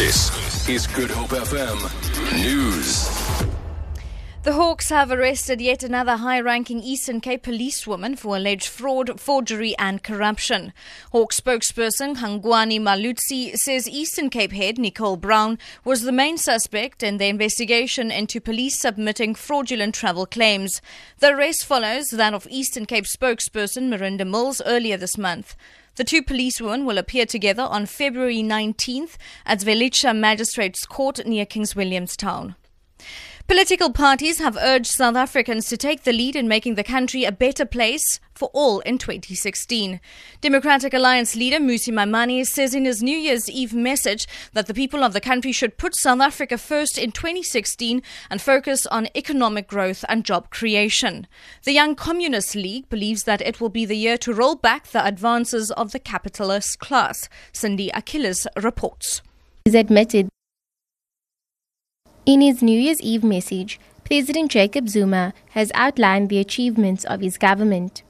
This is Good Hope FM News. The Hawks have arrested yet another high ranking Eastern Cape policewoman for alleged fraud, forgery, and corruption. Hawk spokesperson Hangwani Mulaudzi says Eastern Cape head Nicole Brown was the main suspect in the investigation into police submitting fraudulent travel claims. The arrest follows that of Eastern Cape spokesperson Marinda Mills earlier this month. The two policewomen will appear together on February 19th at Zwelitsha Magistrates Court near Kings Williamstown. Political parties have urged South Africans to take the lead in making the country a better place for all in 2016. Democratic Alliance leader Mmusi Maimane says in his New Year's Eve message that the people of the country should put South Africa first in 2016 and focus on economic growth and job creation. The Young Communist League believes that it will be the year to roll back the advances of the capitalist class. Cindy Achilles reports. He's admitted in his New Year's Eve message, President Jacob Zuma has outlined the achievements of his government.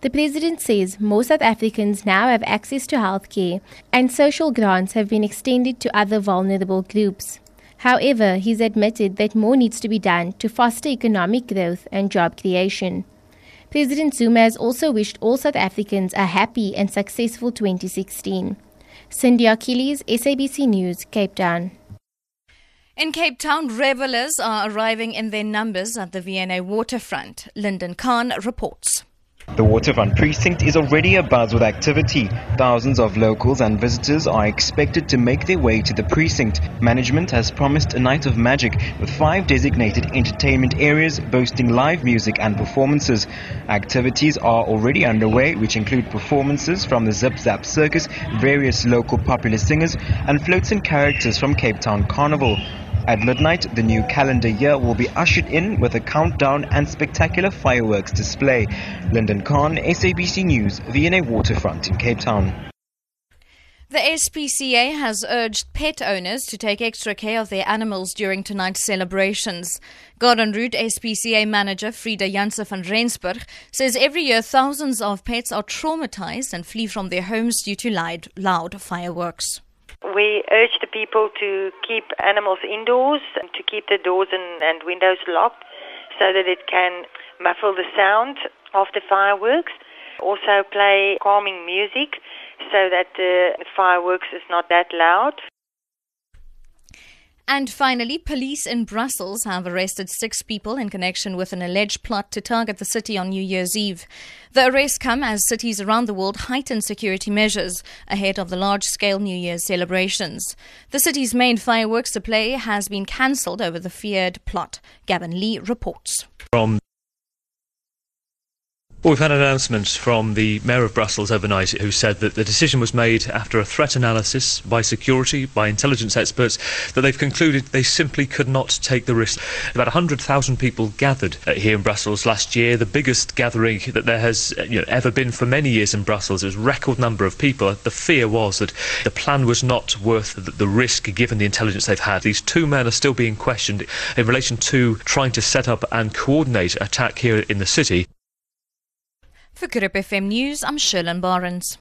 The president says most South Africans now have access to healthcare and social grants have been extended to other vulnerable groups. However, he's admitted that more needs to be done to foster economic growth and job creation. President Zuma has also wished all South Africans a happy and successful 2016. Cindy Achilles, SABC News, Cape Town. In Cape Town, revelers are arriving in their numbers at the V&A waterfront. Lyndon Khan reports. The waterfront precinct is already abuzz with activity. Thousands of locals and visitors are expected to make their way to the precinct. Management has promised a night of magic with five designated entertainment areas boasting live music and performances. Activities are already underway, which include performances from the Zip Zap Circus, various local popular singers, and floats and characters from Cape Town Carnival. At midnight, the new calendar year will be ushered in with a countdown and spectacular fireworks display. Lyndon Khan, SABC News, V&A Waterfront in Cape Town. The SPCA has urged pet owners to take extra care of their animals during tonight's celebrations. Garden Route SPCA manager Frida Janse van Rensburg says every year thousands of pets are traumatized and flee from their homes due to loud fireworks. We urge the people to keep animals indoors and to keep the doors and, and windows locked so that it can muffle the sound of the fireworks. Also play calming music so that the fireworks is not that loud. And finally, police in Brussels have arrested six people in connection with an alleged plot to target the city on New Year's Eve. The arrests come as cities around the world heighten security measures ahead of the large scale New Year's celebrations. The city's main fireworks display has been cancelled over the feared plot. Gavin Lee reports. From well, we've had an announcement from the Mayor of Brussels overnight who said that the decision was made after a threat analysis by security, by intelligence experts, that they've concluded they simply could not take the risk. About 100,000 people gathered uh, here in Brussels last year, the biggest gathering that there has uh, you know, ever been for many years in Brussels. It was a record number of people. The fear was that the plan was not worth the, the risk given the intelligence they've had. These two men are still being questioned in relation to trying to set up and coordinate attack here in the city. For Good FM News, I'm Sherlyn Barnes.